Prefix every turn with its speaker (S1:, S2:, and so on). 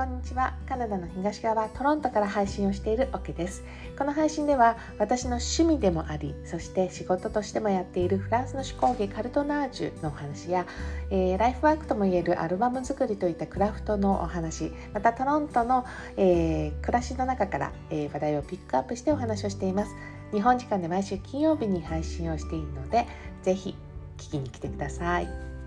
S1: こんにちは。カナダの東側トロントから配信をしているオケです。この配信では私の趣味でもありそして仕事としてもやっているフランスの手工芸カルトナージュのお話や、えー、ライフワークともいえるアルバム作りといったクラフトのお話またトロントの、えー、暮らしの中から、えー、話題をピックアップしてお話をしています。日本時間で毎週金曜日に配信をしているのでぜひ聞きに来てください。